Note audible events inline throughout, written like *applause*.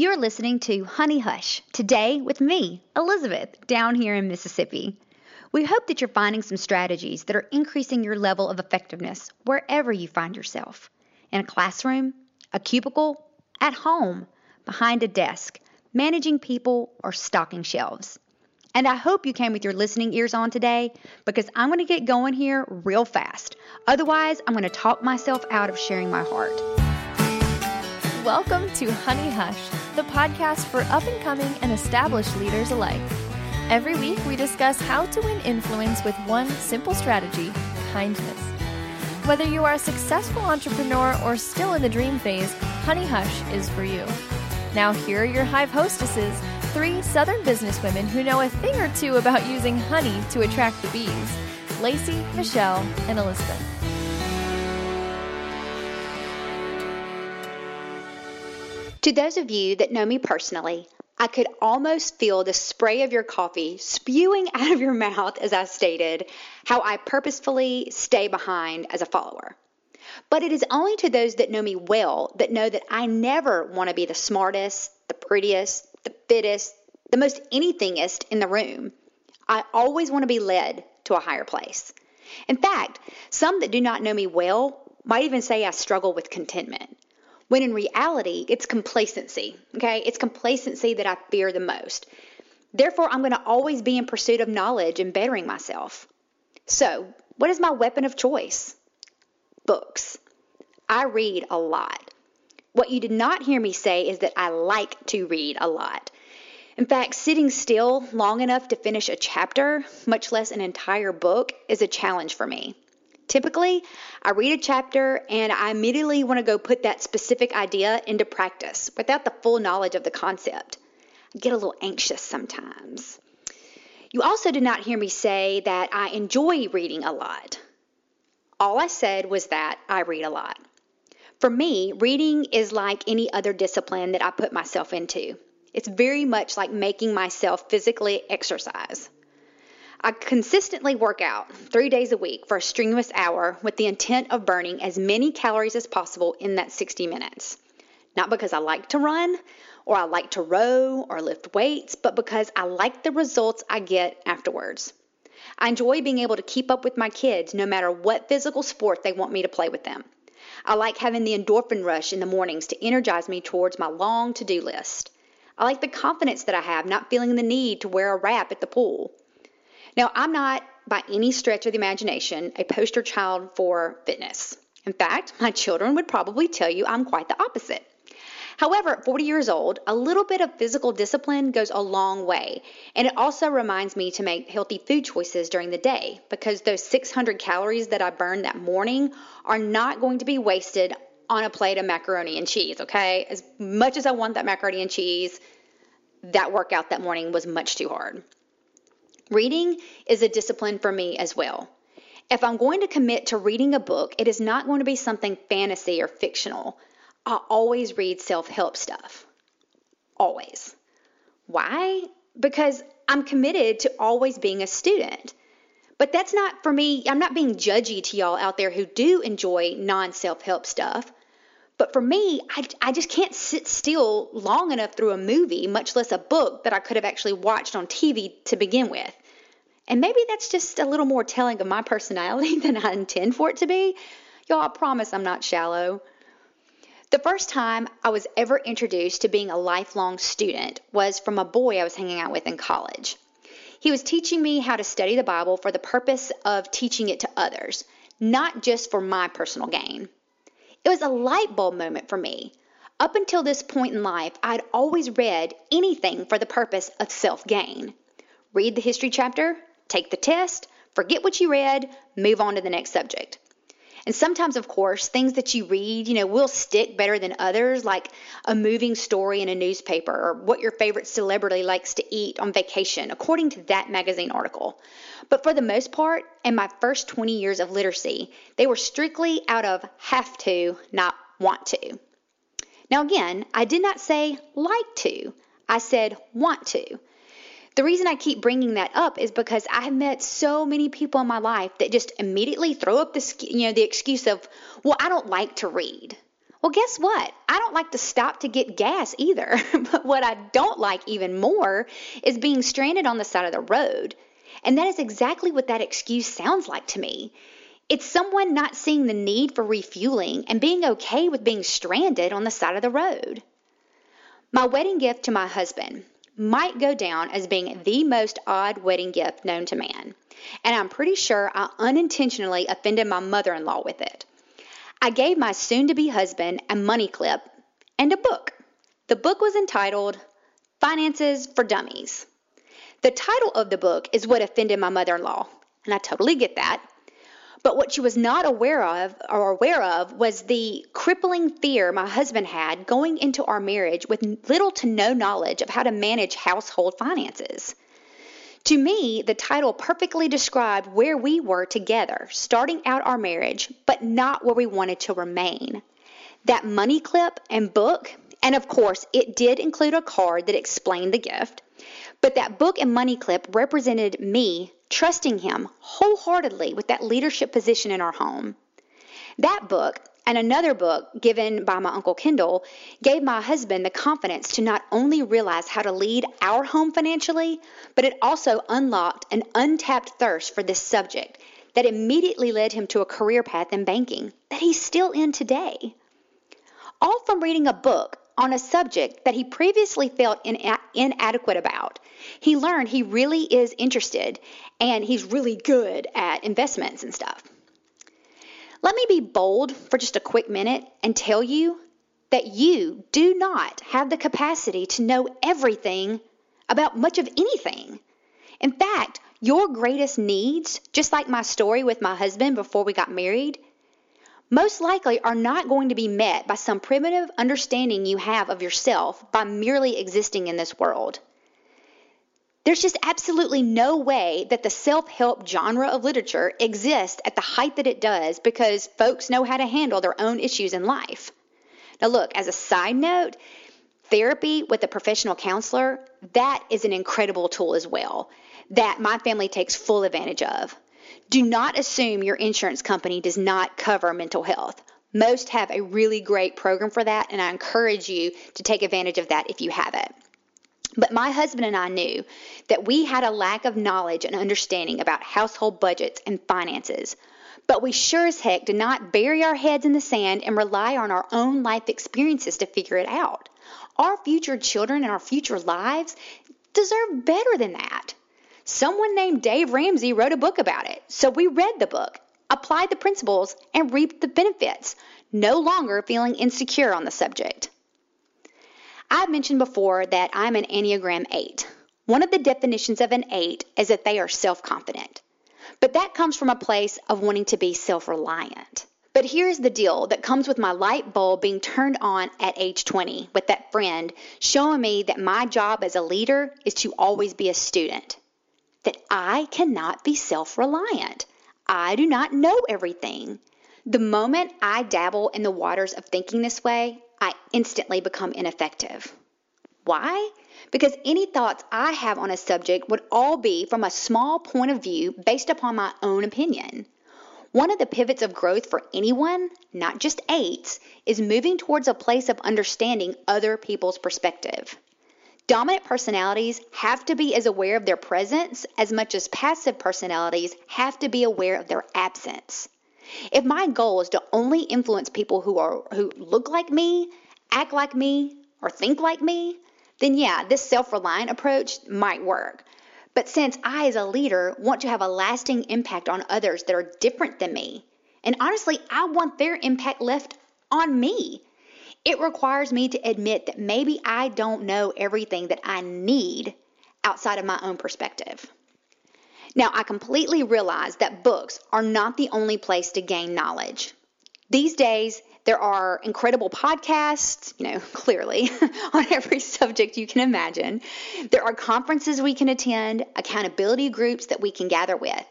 You're listening to Honey Hush today with me, Elizabeth, down here in Mississippi. We hope that you're finding some strategies that are increasing your level of effectiveness wherever you find yourself in a classroom, a cubicle, at home, behind a desk, managing people, or stocking shelves. And I hope you came with your listening ears on today because I'm going to get going here real fast. Otherwise, I'm going to talk myself out of sharing my heart. Welcome to Honey Hush, the podcast for up and coming and established leaders alike. Every week, we discuss how to win influence with one simple strategy kindness. Whether you are a successful entrepreneur or still in the dream phase, Honey Hush is for you. Now, here are your Hive hostesses, three Southern businesswomen who know a thing or two about using honey to attract the bees Lacey, Michelle, and Elizabeth. To those of you that know me personally, I could almost feel the spray of your coffee spewing *laughs* out of your mouth as I stated how I purposefully stay behind as a follower. But it is only to those that know me well that know that I never want to be the smartest, the prettiest, the fittest, the most anythingest in the room. I always want to be led to a higher place. In fact, some that do not know me well might even say I struggle with contentment when in reality, it's complacency. Okay, it's complacency that I fear the most. Therefore, I'm going to always be in pursuit of knowledge and bettering myself. So, what is my weapon of choice? Books. I read a lot. What you did not hear me say is that I like to read a lot. In fact, sitting still long enough to finish a chapter, much less an entire book, is a challenge for me. Typically, I read a chapter and I immediately want to go put that specific idea into practice without the full knowledge of the concept. I get a little anxious sometimes. You also did not hear me say that I enjoy reading a lot. All I said was that I read a lot. For me, reading is like any other discipline that I put myself into. It's very much like making myself physically exercise. I consistently work out three days a week for a strenuous hour with the intent of burning as many calories as possible in that 60 minutes. Not because I like to run or I like to row or lift weights, but because I like the results I get afterwards. I enjoy being able to keep up with my kids no matter what physical sport they want me to play with them. I like having the endorphin rush in the mornings to energize me towards my long to do list. I like the confidence that I have not feeling the need to wear a wrap at the pool. Now, I'm not by any stretch of the imagination a poster child for fitness. In fact, my children would probably tell you I'm quite the opposite. However, at 40 years old, a little bit of physical discipline goes a long way, and it also reminds me to make healthy food choices during the day because those 600 calories that I burned that morning are not going to be wasted on a plate of macaroni and cheese, okay? As much as I want that macaroni and cheese, that workout that morning was much too hard. Reading is a discipline for me as well. If I'm going to commit to reading a book, it is not going to be something fantasy or fictional. I always read self help stuff. Always. Why? Because I'm committed to always being a student. But that's not for me, I'm not being judgy to y'all out there who do enjoy non self help stuff. But for me, I, I just can't sit still long enough through a movie, much less a book that I could have actually watched on TV to begin with. And maybe that's just a little more telling of my personality *laughs* than I intend for it to be. Y'all, I promise I'm not shallow. The first time I was ever introduced to being a lifelong student was from a boy I was hanging out with in college. He was teaching me how to study the Bible for the purpose of teaching it to others, not just for my personal gain. It was a light bulb moment for me. Up until this point in life, I'd always read anything for the purpose of self gain. Read the history chapter, take the test, forget what you read, move on to the next subject. And sometimes, of course, things that you read, you know, will stick better than others, like a moving story in a newspaper or what your favorite celebrity likes to eat on vacation, according to that magazine article. But for the most part, in my first 20 years of literacy, they were strictly out of have to, not want to. Now, again, I did not say like to, I said want to. The reason I keep bringing that up is because I have met so many people in my life that just immediately throw up the you know the excuse of, "Well, I don't like to read." Well, guess what? I don't like to stop to get gas either. *laughs* but what I don't like even more is being stranded on the side of the road. And that is exactly what that excuse sounds like to me. It's someone not seeing the need for refueling and being okay with being stranded on the side of the road. My wedding gift to my husband might go down as being the most odd wedding gift known to man, and I'm pretty sure I unintentionally offended my mother in law with it. I gave my soon to be husband a money clip and a book. The book was entitled Finances for Dummies. The title of the book is what offended my mother in law, and I totally get that. But what she was not aware of or aware of was the crippling fear my husband had going into our marriage with little to no knowledge of how to manage household finances. To me, the title perfectly described where we were together, starting out our marriage, but not where we wanted to remain. That money clip and book, and of course, it did include a card that explained the gift, but that book and money clip represented me trusting him wholeheartedly with that leadership position in our home. That book and another book given by my Uncle Kendall gave my husband the confidence to not only realize how to lead our home financially, but it also unlocked an untapped thirst for this subject that immediately led him to a career path in banking that he's still in today. All from reading a book on a subject that he previously felt ina- inadequate about. He learned he really is interested and he's really good at investments and stuff. Let me be bold for just a quick minute and tell you that you do not have the capacity to know everything about much of anything. In fact, your greatest needs, just like my story with my husband before we got married, most likely are not going to be met by some primitive understanding you have of yourself by merely existing in this world. There's just absolutely no way that the self help genre of literature exists at the height that it does because folks know how to handle their own issues in life. Now, look, as a side note, therapy with a professional counselor, that is an incredible tool as well that my family takes full advantage of. Do not assume your insurance company does not cover mental health. Most have a really great program for that, and I encourage you to take advantage of that if you have it. But my husband and I knew that we had a lack of knowledge and understanding about household budgets and finances. But we sure as heck did not bury our heads in the sand and rely on our own life experiences to figure it out. Our future children and our future lives deserve better than that. Someone named Dave Ramsey wrote a book about it, so we read the book, applied the principles, and reaped the benefits, no longer feeling insecure on the subject. I've mentioned before that I'm an Enneagram 8. One of the definitions of an 8 is that they are self confident. But that comes from a place of wanting to be self reliant. But here's the deal that comes with my light bulb being turned on at age 20 with that friend showing me that my job as a leader is to always be a student that I cannot be self reliant. I do not know everything. The moment I dabble in the waters of thinking this way, I instantly become ineffective. Why? Because any thoughts I have on a subject would all be from a small point of view based upon my own opinion. One of the pivots of growth for anyone, not just eights, is moving towards a place of understanding other people's perspective. Dominant personalities have to be as aware of their presence as much as passive personalities have to be aware of their absence. If my goal is to only influence people who are who look like me, act like me, or think like me, then yeah, this self-reliant approach might work. But since I as a leader want to have a lasting impact on others that are different than me, and honestly, I want their impact left on me it requires me to admit that maybe I don't know everything that I need outside of my own perspective. Now, I completely realize that books are not the only place to gain knowledge. These days, there are incredible podcasts, you know, *laughs* clearly, *laughs* on every subject you can imagine. There are conferences we can attend, accountability groups that we can gather with.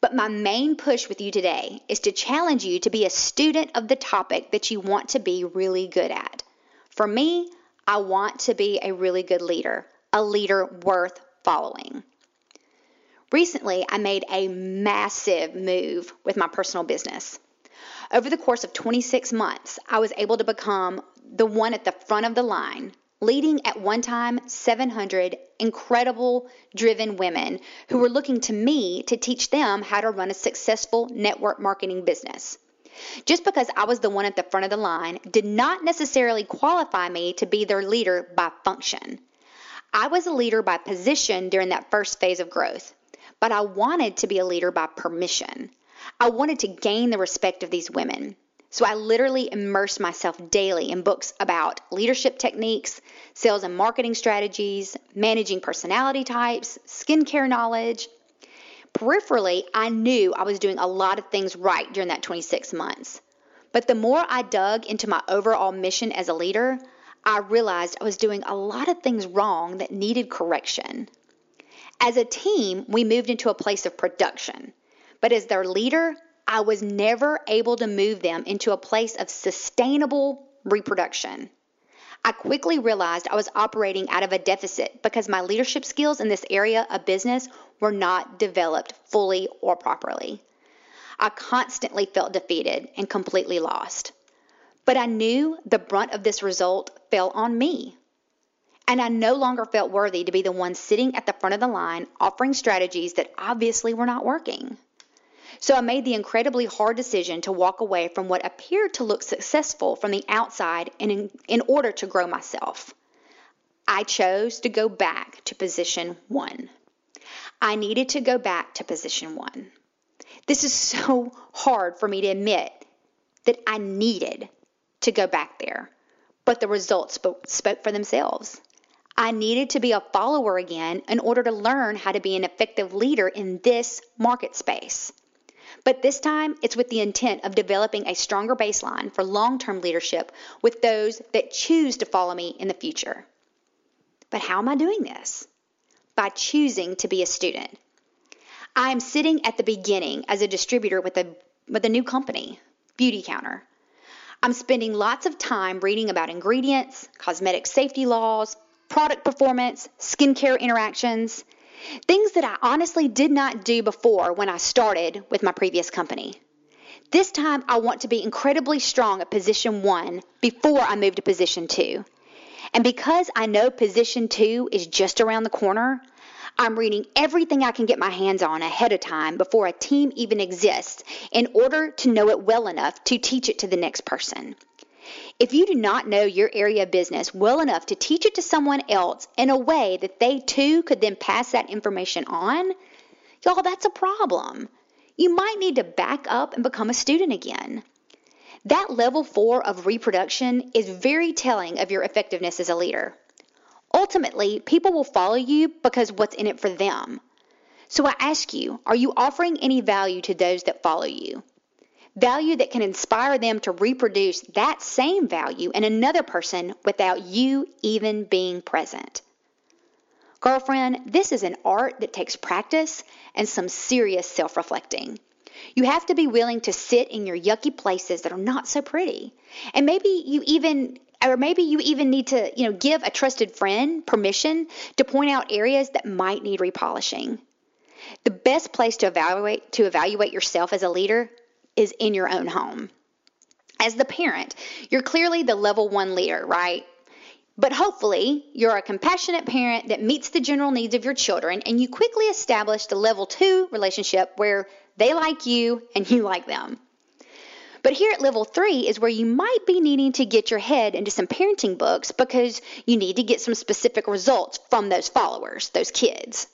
But my main push with you today is to challenge you to be a student of the topic that you want to be really good at. For me, I want to be a really good leader, a leader worth following. Recently, I made a massive move with my personal business. Over the course of 26 months, I was able to become the one at the front of the line, leading at one time 700 incredible, driven women who were looking to me to teach them how to run a successful network marketing business. Just because I was the one at the front of the line did not necessarily qualify me to be their leader by function. I was a leader by position during that first phase of growth, but I wanted to be a leader by permission. I wanted to gain the respect of these women. So I literally immersed myself daily in books about leadership techniques, sales and marketing strategies, managing personality types, skincare knowledge. Peripherally, I knew I was doing a lot of things right during that 26 months. But the more I dug into my overall mission as a leader, I realized I was doing a lot of things wrong that needed correction. As a team, we moved into a place of production. But as their leader, I was never able to move them into a place of sustainable reproduction. I quickly realized I was operating out of a deficit because my leadership skills in this area of business were not developed fully or properly. I constantly felt defeated and completely lost. But I knew the brunt of this result fell on me. And I no longer felt worthy to be the one sitting at the front of the line offering strategies that obviously were not working. So I made the incredibly hard decision to walk away from what appeared to look successful from the outside in, in order to grow myself. I chose to go back to position one. I needed to go back to position one. This is *laughs* so hard for me to admit that I needed to go back there, but the results spoke, spoke for themselves. I needed to be a follower again in order to learn how to be an effective leader in this market space. But this time, it's with the intent of developing a stronger baseline for long term leadership with those that choose to follow me in the future. But how am I doing this? By choosing to be a student. I am sitting at the beginning as a distributor with a, with a new company, Beautycounter. I'm spending lots of time reading about ingredients, cosmetic safety laws, product performance, skincare interactions, Things that I honestly did not do before when I started with my previous company. This time, I want to be incredibly strong at position one before I move to position two. And because I know position two is just around the corner, I'm reading everything I can get my hands on ahead of time before a team even exists in order to know it well enough to teach it to the next person. If you do not know your area of business well enough to teach it to someone else in a way that they too could then pass that information on, y'all, that's a problem. You might need to back up and become a student again. That level four of reproduction is very telling of your effectiveness as a leader. Ultimately, people will follow you because what's in it for them. So I ask you, are you offering any value to those that follow you? Value that can inspire them to reproduce that same value in another person without you even being present. Girlfriend, this is an art that takes practice and some serious self reflecting. You have to be willing to sit in your yucky places that are not so pretty. And maybe you even or maybe you even need to, you know, give a trusted friend permission to point out areas that might need repolishing. The best place to evaluate to evaluate yourself as a leader is in your own home. As the parent, you're clearly the level one leader, right? But hopefully, you're a compassionate parent that meets the general needs of your children and you quickly establish the level two relationship where they like you and you like them. But here at level three is where you might be needing to get your head into some parenting books because you need to get some specific results from those followers, those kids.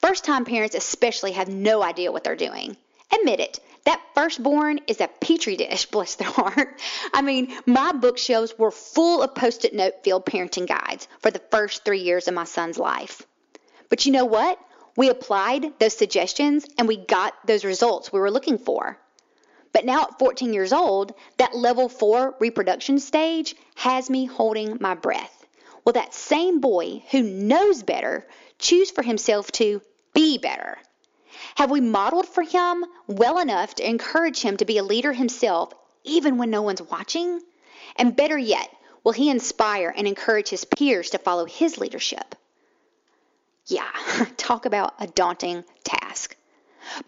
First time parents, especially, have no idea what they're doing. Admit it, that firstborn is a petri dish, *laughs* bless their heart. I mean, my bookshelves were full of post it note filled parenting guides for the first three years of my son's life. But you know what? We applied those suggestions and we got those results we were looking for. But now at 14 years old, that level four reproduction stage has me holding my breath. Will that same boy who knows better choose for himself to be better? Have we modeled for him well enough to encourage him to be a leader himself, even when no one's watching? And better yet, will he inspire and encourage his peers to follow his leadership? Yeah, *laughs* talk about a daunting task.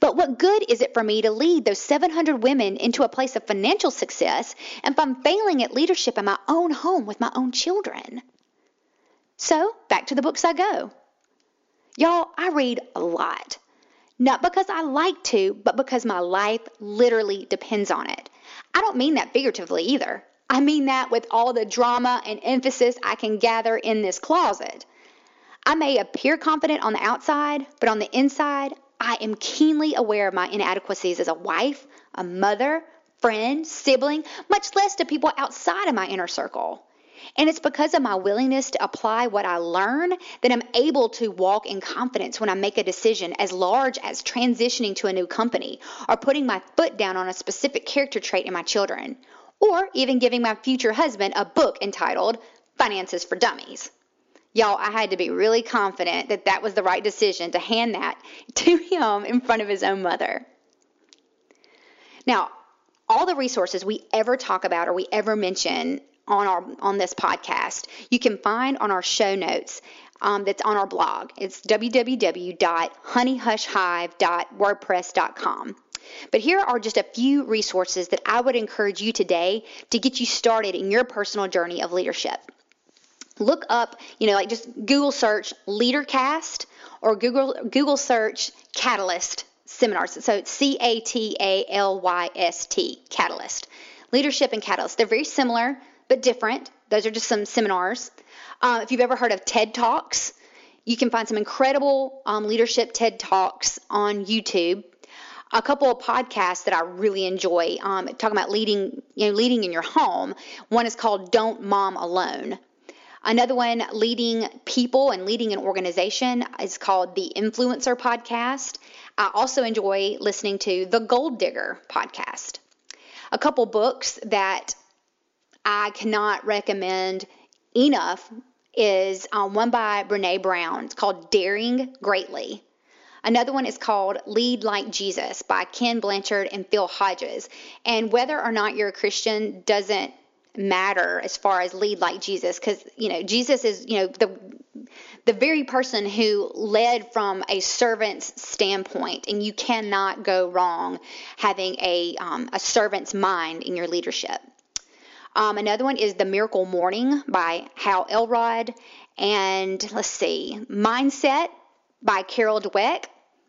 But what good is it for me to lead those 700 women into a place of financial success if I'm failing at leadership in my own home with my own children? So, back to the books I go. Y'all, I read a lot. Not because I like to, but because my life literally depends on it. I don't mean that figuratively either. I mean that with all the drama and emphasis I can gather in this closet. I may appear confident on the outside, but on the inside, I am keenly aware of my inadequacies as a wife, a mother, friend, sibling, much less to people outside of my inner circle. And it's because of my willingness to apply what I learn that I'm able to walk in confidence when I make a decision as large as transitioning to a new company or putting my foot down on a specific character trait in my children, or even giving my future husband a book entitled Finances for Dummies. Y'all, I had to be really confident that that was the right decision to hand that *laughs* to him in front of his own mother. Now, all the resources we ever talk about or we ever mention on our on this podcast. You can find on our show notes um, that's on our blog. It's www.honeyhushhive.wordpress.com but here are just a few resources that i would encourage you today to get you started in your personal journey of leadership. Look up you know like just google search leadercast or google google search catalyst seminars. So it's c-a-t-a-l-y-s-t catalyst. Leadership and catalyst. They're very similar but different. Those are just some seminars. Uh, if you've ever heard of TED Talks, you can find some incredible um, leadership TED Talks on YouTube. A couple of podcasts that I really enjoy, um, talking about leading, you know, leading in your home. One is called "Don't Mom Alone." Another one, leading people and leading an organization, is called the Influencer Podcast. I also enjoy listening to the Gold Digger podcast. A couple books that I cannot recommend enough is um, one by Brene Brown. It's called Daring Greatly. Another one is called Lead Like Jesus by Ken Blanchard and Phil Hodges. And whether or not you're a Christian doesn't matter as far as lead like Jesus because you know Jesus is you know the the very person who led from a servant's standpoint and you cannot go wrong having a um, a servant's mind in your leadership. Um, another one is The Miracle Morning by Hal Elrod. And let's see, Mindset by Carol Dweck.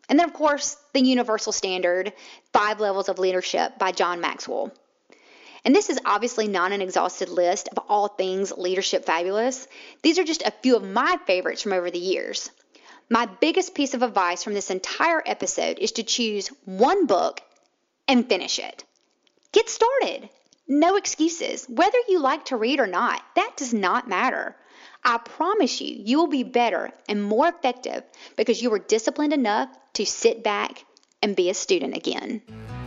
And then, of course, The Universal Standard Five Levels of Leadership by John Maxwell. And this is obviously not an exhaustive list of all things leadership fabulous. These are just a few of my favorites from over the years. My biggest piece of advice from this entire episode is to choose one book and finish it. Get started. No excuses. Whether you like to read or not, that does not matter. I promise you, you will be better and more effective because you were disciplined enough to sit back and be a student again.